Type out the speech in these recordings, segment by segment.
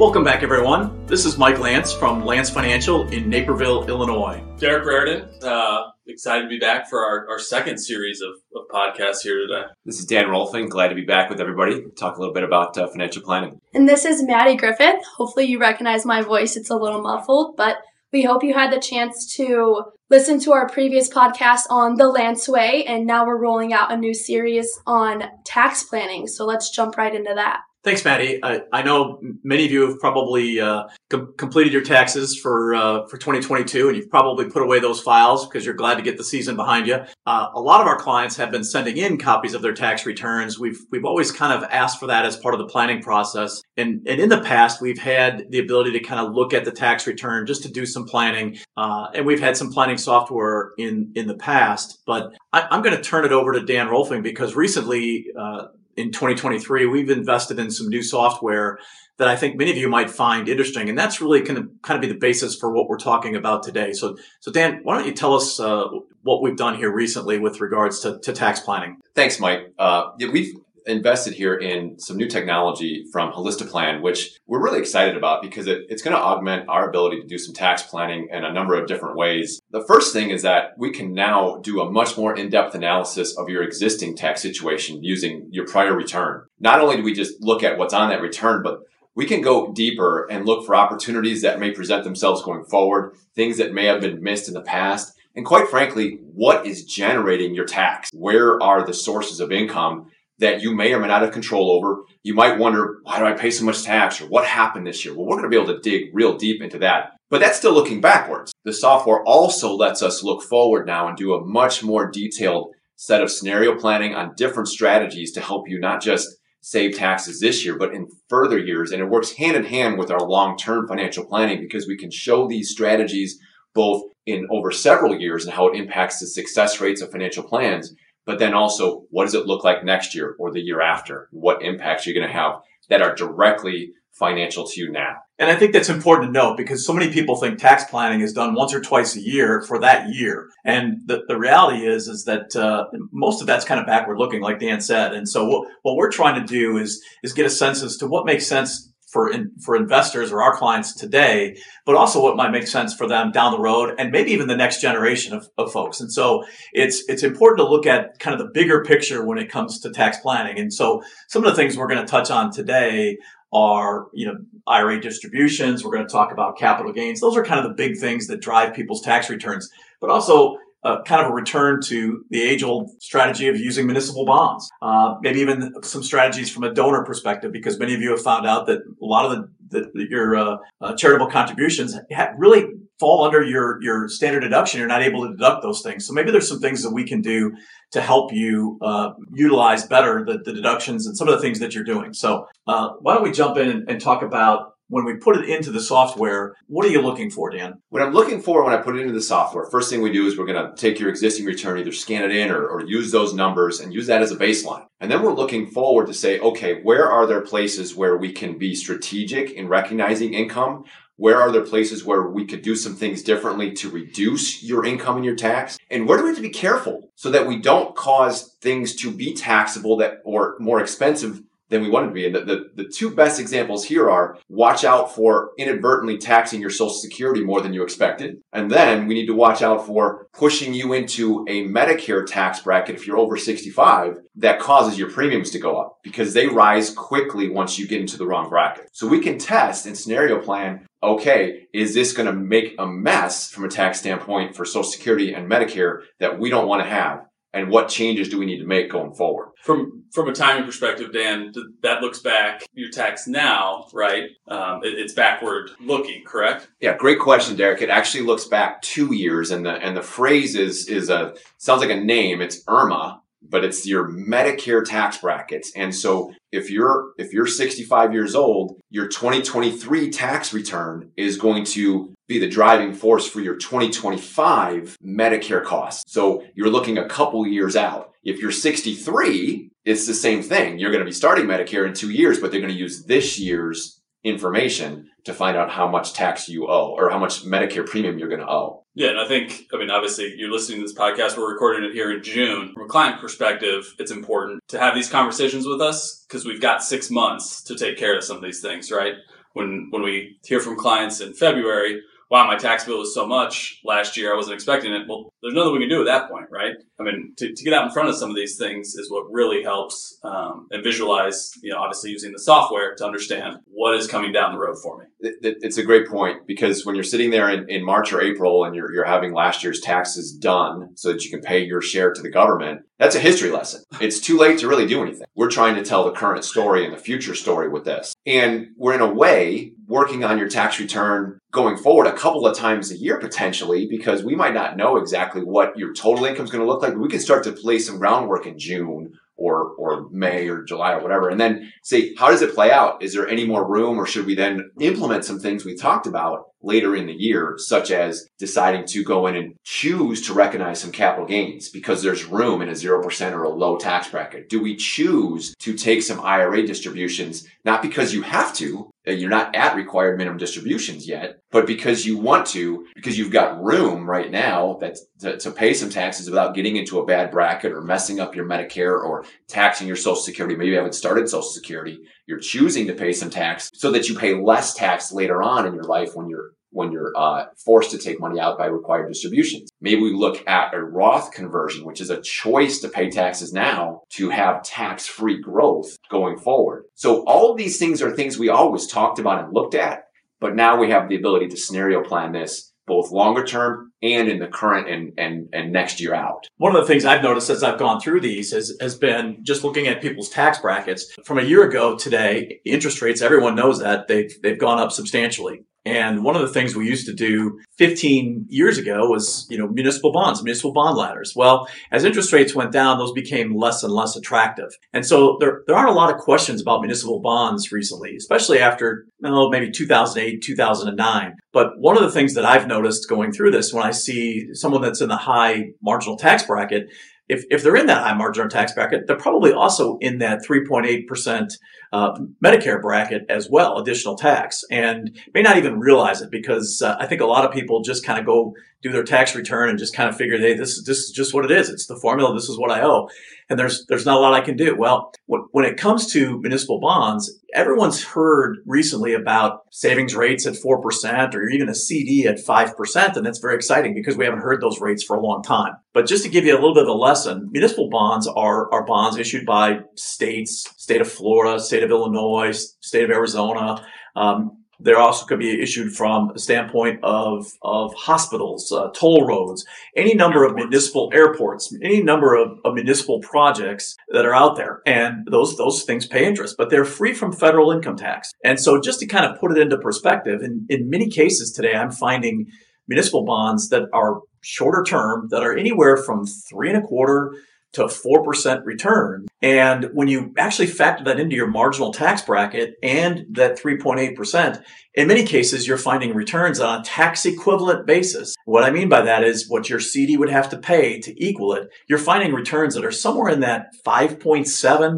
Welcome back, everyone. This is Mike Lantz from Lantz Financial in Naperville, Illinois. Derek Reardon, uh, excited to be back for our, our second series of, of podcasts here today. This is Dan Rolfing. Glad to be back with everybody. Talk a little bit about uh, financial planning. And this is Maddie Griffith. Hopefully, you recognize my voice. It's a little muffled, but we hope you had the chance to listen to our previous podcast on the Lantz Way, and now we're rolling out a new series on tax planning. So let's jump right into that. Thanks, Maddie. I, I know many of you have probably uh, com- completed your taxes for uh, for 2022, and you've probably put away those files because you're glad to get the season behind you. Uh, a lot of our clients have been sending in copies of their tax returns. We've we've always kind of asked for that as part of the planning process, and and in the past we've had the ability to kind of look at the tax return just to do some planning, uh, and we've had some planning software in in the past. But I, am going to turn it over to Dan Rolfing because recently uh, in 2023, we've invested in some new software that I think many of you might find interesting, and that's really going to kind of be the basis for what we're talking about today. So, so Dan, why don't you tell us uh, what we've done here recently with regards to, to tax planning? Thanks, Mike. Uh, yeah, we've invested here in some new technology from Holistiplan, which we're really excited about because it, it's going to augment our ability to do some tax planning in a number of different ways. The first thing is that we can now do a much more in-depth analysis of your existing tax situation using your prior return. Not only do we just look at what's on that return, but we can go deeper and look for opportunities that may present themselves going forward, things that may have been missed in the past. And quite frankly, what is generating your tax? Where are the sources of income that you may or may not have control over. You might wonder, why do I pay so much tax or what happened this year? Well, we're going to be able to dig real deep into that. But that's still looking backwards. The software also lets us look forward now and do a much more detailed set of scenario planning on different strategies to help you not just save taxes this year, but in further years. And it works hand in hand with our long-term financial planning because we can show these strategies both in over several years and how it impacts the success rates of financial plans but then also what does it look like next year or the year after? What impacts are you going to have that are directly financial to you now? And I think that's important to note because so many people think tax planning is done once or twice a year for that year. And the, the reality is, is that uh, most of that's kind of backward looking, like Dan said. And so what, what we're trying to do is, is get a sense as to what makes sense for in, for investors or our clients today, but also what might make sense for them down the road and maybe even the next generation of, of folks. And so it's it's important to look at kind of the bigger picture when it comes to tax planning. And so some of the things we're going to touch on today are you know IRA distributions. We're going to talk about capital gains. Those are kind of the big things that drive people's tax returns, but also uh, kind of a return to the age old strategy of using municipal bonds. Uh, maybe even some strategies from a donor perspective, because many of you have found out that a lot of the, the your uh, uh charitable contributions really fall under your your standard deduction. You're not able to deduct those things. So maybe there's some things that we can do to help you uh, utilize better the, the, deductions and some of the things that you're doing. So uh, why don't we jump in and talk about when we put it into the software, what are you looking for, Dan? What I'm looking for when I put it into the software, first thing we do is we're going to take your existing return, either scan it in or, or, use those numbers and use that as a baseline. And then we're looking forward to say, okay, where are there places where we can be strategic in recognizing income? Where are there places where we could do some things differently to reduce your income and your tax? And where do we have to be careful so that we don't cause things to be taxable that or more expensive than we wanted to be. And the, the, the, two best examples here are watch out for inadvertently taxing your social security more than you expected. And then we need to watch out for pushing you into a Medicare tax bracket if you're over 65 that causes your premiums to go up because they rise quickly once you get into the wrong bracket. So we can test and scenario plan okay, is this going to make a mess from a tax standpoint for Social Security and Medicare that we don't want to have? And what changes do we need to make going forward? From from a timing perspective, Dan, that looks back your tax now, right? Um, it, it's backward looking, correct? Yeah, great question, Derek. It actually looks back two years, and the and the phrase is is a sounds like a name. It's IRMAA, but it's your Medicare tax brackets. And so if you're if you're 65 years old, your 2023 tax return is going to be the driving force for your 2025 Medicare costs. So you're looking a couple years out. If you're 63, it's the same thing. You're going to be starting Medicare in 2 years, but they're going to use this year's information to find out how much tax you owe or how much Medicare premium you're going to owe. Yeah, and I think, I mean, obviously, you're listening to this podcast. We're recording it here in June. From a client perspective, it's important to have these conversations with us because we've got six months to take care of some of these things, right? when when we hear from clients in February, wow, my tax bill was so much last year, I wasn't expecting it. Well, there's nothing we can do at that point, right? I mean, to, to get out in front of some of these things is what really helps um, and visualize, you know, obviously using the software to understand what is coming down the road for me. It, it's a great point because when you're sitting there in, in March or April and you're, you're having last year's taxes done so that you can pay your share to the government, that's a history lesson. It's too late to really do anything. We're trying to tell the current story and the future story with this. And we're in a way working on your tax return going forward a couple of times a year potentially because we might not know exactly what your total income is going to look like. We can start to lay some groundwork in June or or May or July or whatever, and then say how does it play out? Is there any more room, or should we then implement some things we talked about later in the year, such as deciding to go in and choose to recognize some capital gains because there's room in a zero percent or a low tax bracket? Do we choose to take some IRA distributions not because you have to, you're not at required minimum distributions yet, but because you want to, because you've got room right now that to, to, pay some taxes without getting into a bad bracket or messing up your Medicare or taxing your Social Security. Maybe you haven't started Social Security. You're choosing to pay some tax so that you pay less tax later on in your life when you're when you're uh, forced to take money out by required distributions. Maybe we look at a Roth conversion, which is a choice to pay taxes now to have tax-free growth going forward. So all of these things are things we always talked about and looked at, but now we have the ability to scenario plan this both longer term and in the current and, and, and next year out. One of the things I've noticed as I've gone through these has, has been just looking at people's tax brackets from a year ago today, interest rates, everyone knows that they've, they've gone up substantially. And one of the things we used to do 15 years ago was, you know, municipal bonds, municipal bond ladders. Well, as interest rates went down, those became less and less attractive. And so there, there aren't a lot of questions about municipal bonds recently, especially after, oh, maybe 2008, 2009. But one of the things that I've noticed going through this when I see someone that's in the high marginal tax bracket, if, if they're in that high marginal tax bracket, they're probably also in that 3.8% uh, Medicare bracket as well, additional tax, and may not even realize it because uh, I think a lot of people just kind of go do their tax return and just kind of figure, hey, this, this is just what it is. It's the formula. This is what I owe. And there's, there's not a lot I can do. Well, when it comes to municipal bonds, everyone's heard recently about savings rates at 4% or even a CD at 5%. And that's very exciting because we haven't heard those rates for a long time. But just to give you a little bit of a lesson, municipal bonds are, are bonds issued by states, state of Florida, state of Illinois, state of Arizona, um, they're also could be issued from a standpoint of, of hospitals, uh, toll roads, any number of municipal airports, any number of, of, municipal projects that are out there. And those, those things pay interest, but they're free from federal income tax. And so just to kind of put it into perspective, in, in many cases today, I'm finding municipal bonds that are shorter term that are anywhere from three and a quarter to 4% return. And when you actually factor that into your marginal tax bracket and that 3.8%, in many cases, you're finding returns on a tax equivalent basis. What I mean by that is what your CD would have to pay to equal it. You're finding returns that are somewhere in that 5.7,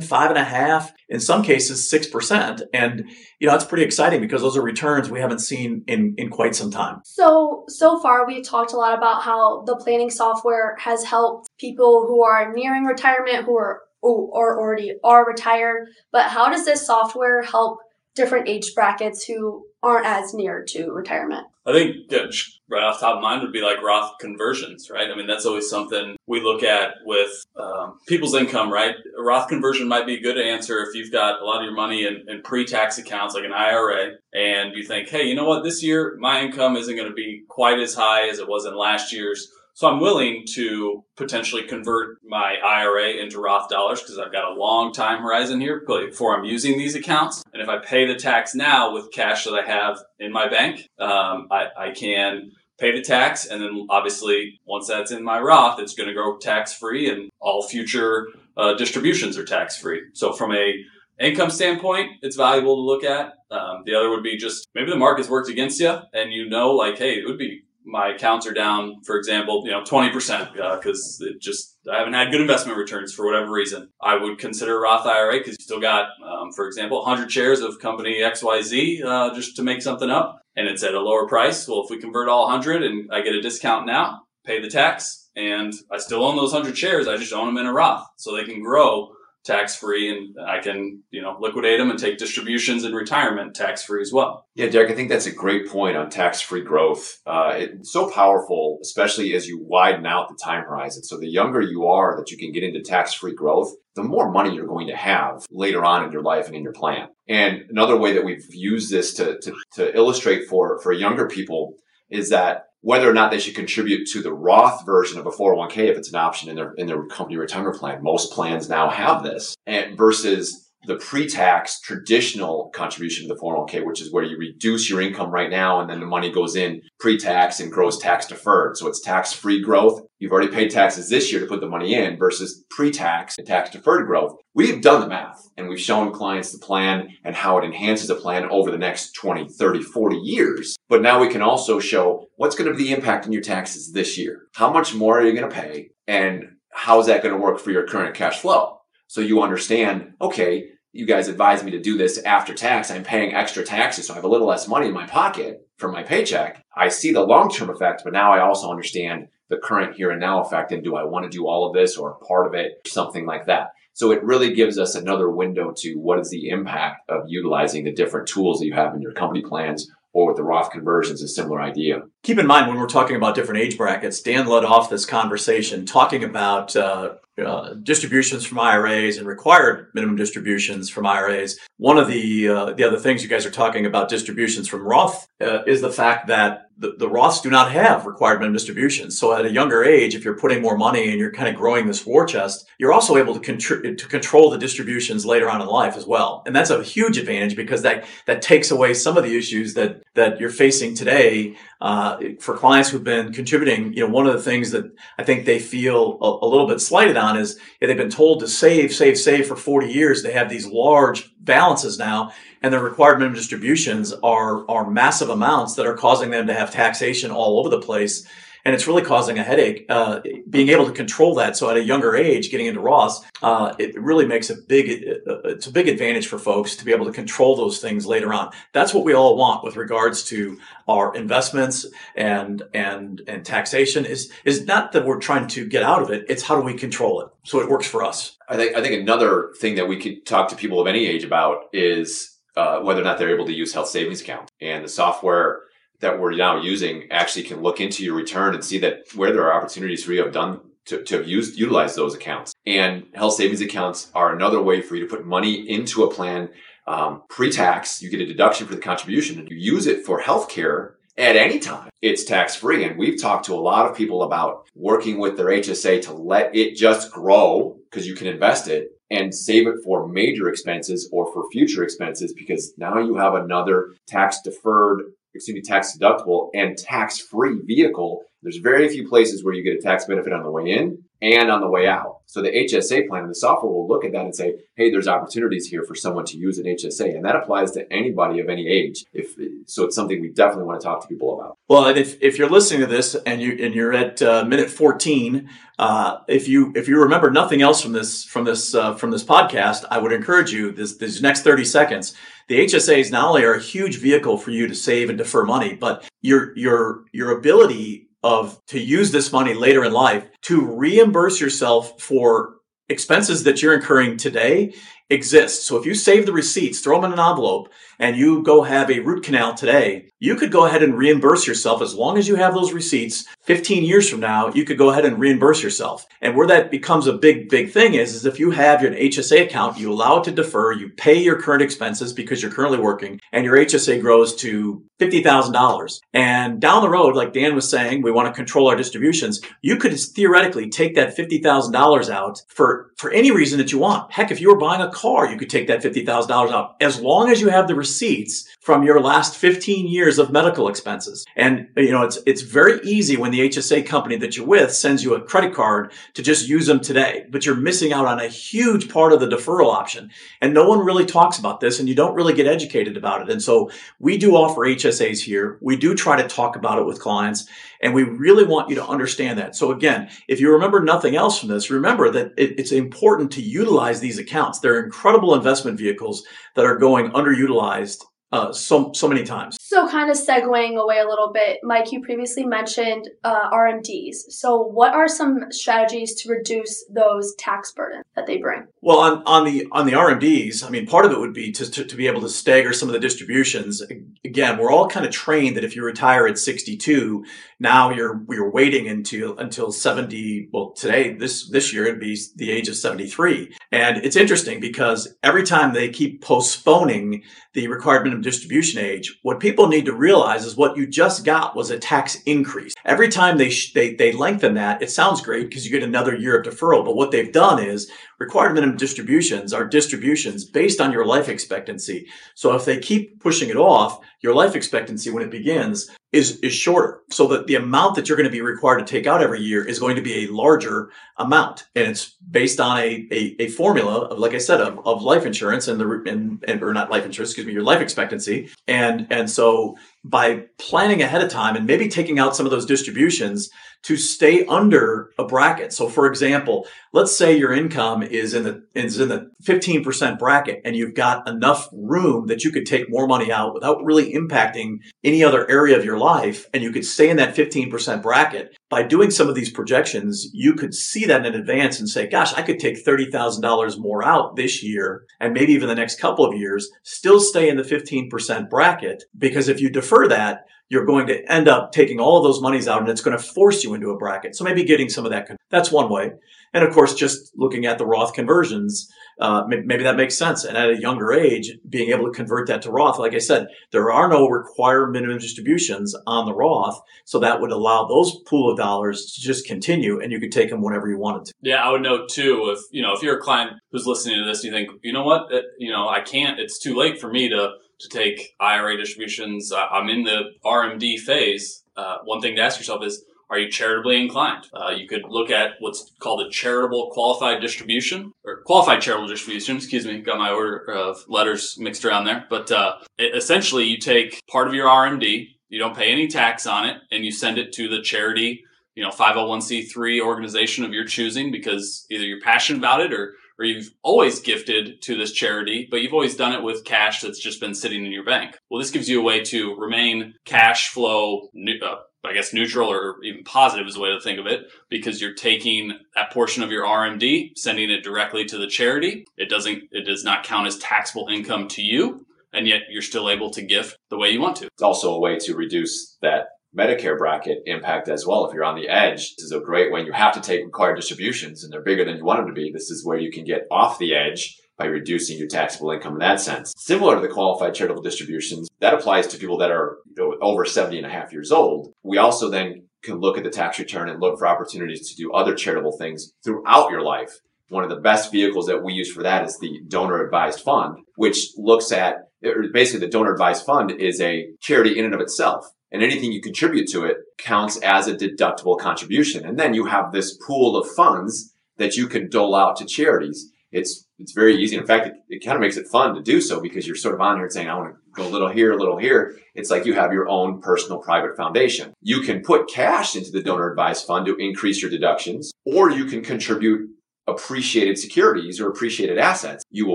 5.5, in some cases 6%. And, you know, it's pretty exciting because those are returns we haven't seen in, in quite some time. So, so far we've talked a lot about how the planning software has helped people who are nearing retirement, who are, or already are retired. But how does this software help different age brackets who aren't as near to retirement? I think yeah, right off top of mind would be like Roth conversions, right? I mean, that's always something we look at with um, people's income, right? A Roth conversion might be a good answer if you've got a lot of your money in, in pre-tax accounts like an IRA and you think, hey, you know what? This year my income isn't going to be quite as high as it was in last year's so I'm willing to potentially convert my IRA into Roth dollars because I've got a long time horizon here before I'm using these accounts. And if I pay the tax now with cash that I have in my bank, um, I, I can pay the tax. And then obviously, once that's in my Roth, it's going to go tax free and all future uh, distributions are tax free. So from a income standpoint, it's valuable to look at. Um, the other would be just maybe the market's worked against you and you know, like, hey, it would be my accounts are down, for example, you know, 20% because uh, it just, I haven't had good investment returns for whatever reason. I would consider Roth IRA because you still got, um, for example, 100 shares of company XYZ uh, just to make something up and it's at a lower price. Well, if we convert all 100 and I get a discount now, pay the tax and I still own those 100 shares. I just own them in a Roth so they can grow tax free and I can, you know, liquidate them and take distributions in retirement tax free as well. Yeah, Derek, I think that's a great point on tax free growth. Uh, it's so powerful, especially as you widen out the time horizon. So the younger you are that you can get into tax free growth, the more money you're going to have later on in your life and in your plan. And another way that we've used this to, to, to illustrate for, for younger people is that whether or not they should contribute to the Roth version of a 401k if it's an option in their in their company retirement plan. Most plans now have this, and versus the pre-tax traditional contribution to the 401k, which is where you reduce your income right now and then the money goes in pre-tax and grows tax deferred. So it's tax-free growth. You've already paid taxes this year to put the money in versus pre-tax and tax deferred growth. We've done the math and we've shown clients the plan and how it enhances the plan over the next 20, 30, 40 years. But now we can also show what's going to be the impact on your taxes this year. How much more are you going to pay? And how is that going to work for your current cash flow? So you understand, okay, you guys advised me to do this after tax. I'm paying extra taxes, so I have a little less money in my pocket from my paycheck. I see the long term effect, but now I also understand the current here and now effect. And do I want to do all of this or part of it, something like that? So it really gives us another window to what is the impact of utilizing the different tools that you have in your company plans or with the Roth conversions, a similar idea. Keep in mind when we're talking about different age brackets, Dan led off this conversation talking about uh, uh, distributions from IRAs and required minimum distributions from IRAs. One of the uh, the other things you guys are talking about distributions from Roth uh, is the fact that the, the Roths do not have required minimum distributions. So at a younger age, if you're putting more money and you're kind of growing this war chest, you're also able to, contri- to control the distributions later on in life as well. And that's a huge advantage because that that takes away some of the issues that that you're facing today uh, for clients who've been contributing, you know, one of the things that I think they feel a, a little bit slighted on is yeah, they've been told to save, save, save for 40 years. They have these large balances now and their required minimum distributions are, are massive amounts that are causing them to have taxation all over the place and it's really causing a headache. Uh, being able to control that, so at a younger age, getting into Roths, uh, it really makes a big it's a big advantage for folks to be able to control those things later on. That's what we all want with regards to our investments and and and taxation. Is is not that we're trying to get out of it; it's how do we control it so it works for us. I think I think another thing that we could talk to people of any age about is. Uh, whether or not they're able to use health savings account and the software that we're now using actually can look into your return and see that where there are opportunities for you to have done to, to have used utilize those accounts. And health savings accounts are another way for you to put money into a plan um, pre-tax. You get a deduction for the contribution, and you use it for healthcare at any time. It's tax free, and we've talked to a lot of people about working with their HSA to let it just grow because you can invest it and save it for major expenses or for future expenses because now you have another tax deferred excuse me, tax deductible and tax free vehicle. There's very few places where you get a tax benefit on the way in and on the way out. So the HSA plan the software will look at that and say, hey, there's opportunities here for someone to use an HSA. And that applies to anybody of any age. If so it's something we definitely want to talk to people about. Well, and if, if you're listening to this and you and you're at uh, minute 14, uh, if you if you remember nothing else from this from this uh, from this podcast, I would encourage you this these next 30 seconds. The HSAs not only are a huge vehicle for you to save and defer money, but your your your ability of to use this money later in life to reimburse yourself for expenses that you're incurring today exists. So if you save the receipts, throw them in an envelope, and you go have a root canal today, you could go ahead and reimburse yourself as long as you have those receipts. 15 years from now, you could go ahead and reimburse yourself. And where that becomes a big, big thing is, is if you have your HSA account, you allow it to defer, you pay your current expenses because you're currently working, and your HSA grows to $50,000. And down the road, like Dan was saying, we want to control our distributions. You could theoretically take that $50,000 out for, for any reason that you want. Heck, if you were buying a car, you could take that $50,000 out as long as you have the receipts from your last 15 years of medical expenses. And, you know, it's, it's very easy when the HSA company that you're with sends you a credit card to just use them today, but you're missing out on a huge part of the deferral option. And no one really talks about this and you don't really get educated about it. And so we do offer HSAs here. We do try to talk about it with clients and we really want you to understand that. So again, if you remember nothing else from this, remember that it, it's important to utilize these accounts. They're incredible investment vehicles that are going underutilized uh, so so many times. So, kind of segueing away a little bit, Mike, you previously mentioned uh, RMDs. So, what are some strategies to reduce those tax burdens that they bring? Well, on, on the on the RMDs, I mean, part of it would be to, to, to be able to stagger some of the distributions. Again, we're all kind of trained that if you retire at 62, now you're you're waiting until until 70. Well, today this this year it'd be the age of 73, and it's interesting because every time they keep postponing the required minimum distribution age, what people need to realize is what you just got was a tax increase. Every time they sh- they they lengthen that, it sounds great because you get another year of deferral. But what they've done is required minimum distributions are distributions based on your life expectancy. So if they keep pushing it off, your life expectancy when it begins is, is shorter. So that the amount that you're going to be required to take out every year is going to be a larger amount. And it's based on a, a, a formula of, like I said, of, of life insurance and the, and, and, or not life insurance, excuse me, your life expectancy. And, and so by planning ahead of time and maybe taking out some of those distributions, to stay under a bracket. So for example, let's say your income is in the is in the 15% bracket and you've got enough room that you could take more money out without really impacting any other area of your life and you could stay in that 15% bracket. By doing some of these projections, you could see that in advance and say, gosh, I could take $30,000 more out this year and maybe even the next couple of years, still stay in the 15% bracket because if you defer that, you're going to end up taking all of those monies out and it's going to force you into a bracket. So maybe getting some of that. That's one way. And of course, just looking at the Roth conversions, uh, maybe that makes sense. And at a younger age, being able to convert that to Roth, like I said, there are no required minimum distributions on the Roth. So that would allow those pool of dollars to just continue and you could take them whenever you wanted to. Yeah, I would note too, if, you know, if you're a client who's listening to this, you think, you know what, you know, I can't, it's too late for me to to take IRA distributions. I'm in the RMD phase. Uh, one thing to ask yourself is, are you charitably inclined? Uh, you could look at what's called a charitable qualified distribution or qualified charitable distribution. Excuse me, got my order of letters mixed around there. But uh, it, essentially, you take part of your RMD, you don't pay any tax on it, and you send it to the charity, you know, 501c3 organization of your choosing because either you're passionate about it or or you've always gifted to this charity, but you've always done it with cash that's just been sitting in your bank. Well, this gives you a way to remain cash flow, uh, I guess neutral or even positive is a way to think of it because you're taking that portion of your RMD, sending it directly to the charity. It doesn't, it does not count as taxable income to you. And yet you're still able to gift the way you want to. It's also a way to reduce that Medicare bracket impact as well. If you're on the edge, this is a great when you have to take required distributions and they're bigger than you want them to be. This is where you can get off the edge by reducing your taxable income in that sense. Similar to the qualified charitable distributions, that applies to people that are you know, over 70 and a half years old. We also then can look at the tax return and look for opportunities to do other charitable things throughout your life. One of the best vehicles that we use for that is the donor advised fund, which looks at basically the donor advised fund is a charity in and of itself and anything you contribute to it counts as a deductible contribution. And then you have this pool of funds that you can dole out to charities. It's it's very easy. In fact, it, it kind of makes it fun to do so because you're sort of on here saying, I want to go a little here, a little here. It's like you have your own personal private foundation. You can put cash into the donor advised fund to increase your deductions, or you can contribute appreciated securities or appreciated assets. You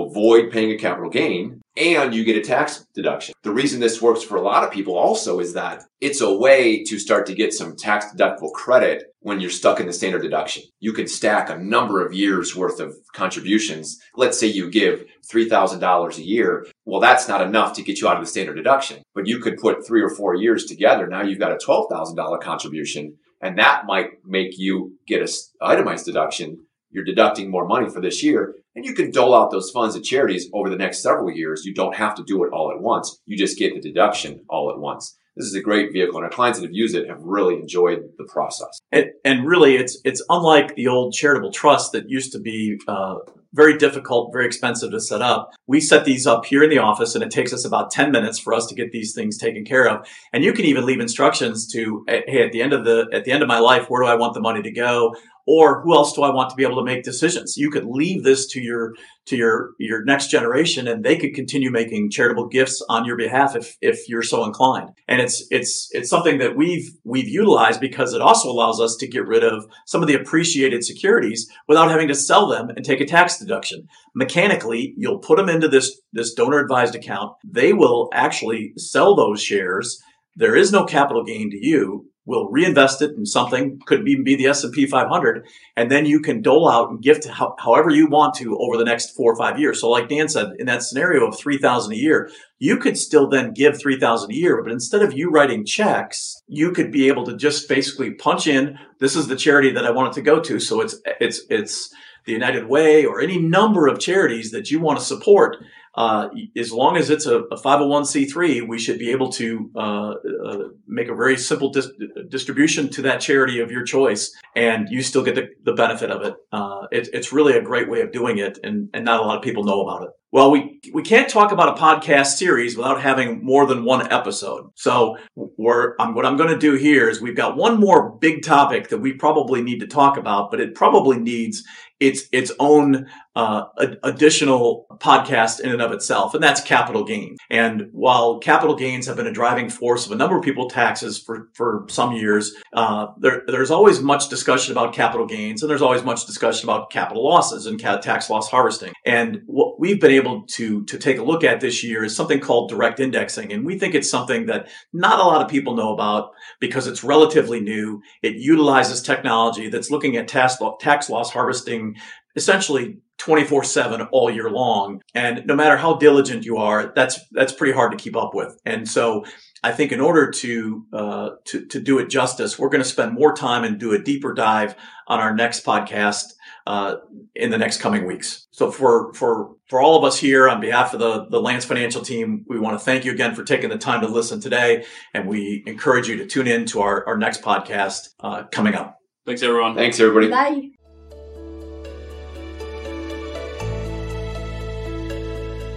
avoid paying a capital gain and you get a tax deduction. The reason this works for a lot of people also is that it's a way to start to get some tax deductible credit when you're stuck in the standard deduction. You can stack a number of years worth of contributions. Let's say you give $3,000 a year. Well, that's not enough to get you out of the standard deduction, but you could put three or four years together. Now you've got a $12,000 contribution and that might make you get a itemized deduction you're deducting more money for this year and you can dole out those funds to charities over the next several years. You don't have to do it all at once. You just get the deduction all at once. This is a great vehicle and our clients that have used it have really enjoyed the process. And, and really it's, it's unlike the old charitable trust that used to be, uh, very difficult, very expensive to set up. We set these up here in the office and it takes us about 10 minutes for us to get these things taken care of. And you can even leave instructions to, hey, at the end of the, at the end of my life, where do I want the money to go? Or who else do I want to be able to make decisions? You could leave this to your to your your next generation, and they could continue making charitable gifts on your behalf if if you're so inclined. And it's it's it's something that we've we've utilized because it also allows us to get rid of some of the appreciated securities without having to sell them and take a tax deduction. Mechanically, you'll put them into this this donor advised account. They will actually sell those shares. There is no capital gain to you will reinvest it in something, could even be the S&P 500, and then you can dole out and gift ho- however you want to over the next four or five years. So like Dan said, in that scenario of 3000 a year, you could still then give 3000 a year, but instead of you writing checks, you could be able to just basically punch in, this is the charity that I want it to go to. So it's, it's, it's, the United Way or any number of charities that you want to support uh, as long as it's a, a, 501c3, we should be able to uh, uh, make a very simple dis- distribution to that charity of your choice, and you still get the, the benefit of it. Uh, it. It's really a great way of doing it, and, and not a lot of people know about it. Well, we we can't talk about a podcast series without having more than one episode. So, we're, what I'm going to do here is we've got one more big topic that we probably need to talk about, but it probably needs its its own uh, additional podcast in and of itself, and that's capital gain. And while capital gains have been a driving force of a number of people taxes for for some years, uh, there, there's always much discussion about capital gains, and there's always much discussion about capital losses and tax loss harvesting. And what we've been able to to take a look at this year is something called direct indexing, and we think it's something that not a lot of people know about because it's relatively new. It utilizes technology that's looking at tax tax loss harvesting essentially 24 7 all year long. And no matter how diligent you are, that's, that's pretty hard to keep up with. And so I think in order to, uh, to, to do it justice, we're going to spend more time and do a deeper dive on our next podcast. Uh, in the next coming weeks. So for for for all of us here on behalf of the the Lantz Financial team, we want to thank you again for taking the time to listen today, and we encourage you to tune in to our our next podcast uh, coming up. Thanks everyone. Thanks everybody. Bye.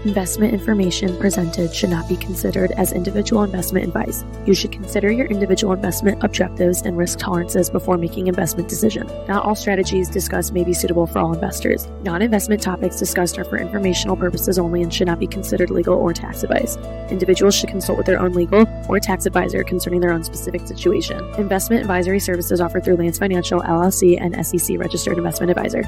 Investment information presented should not be considered as individual investment advice. You should consider your individual investment objectives and risk tolerances before making investment decisions. Not all strategies discussed may be suitable for all investors. Non-investment topics discussed are for informational purposes only and should not be considered legal or tax advice. Individuals should consult with their own legal or tax advisor concerning their own specific situation. Investment advisory services offered through Lantz Financial LLC and SEC registered investment advisor.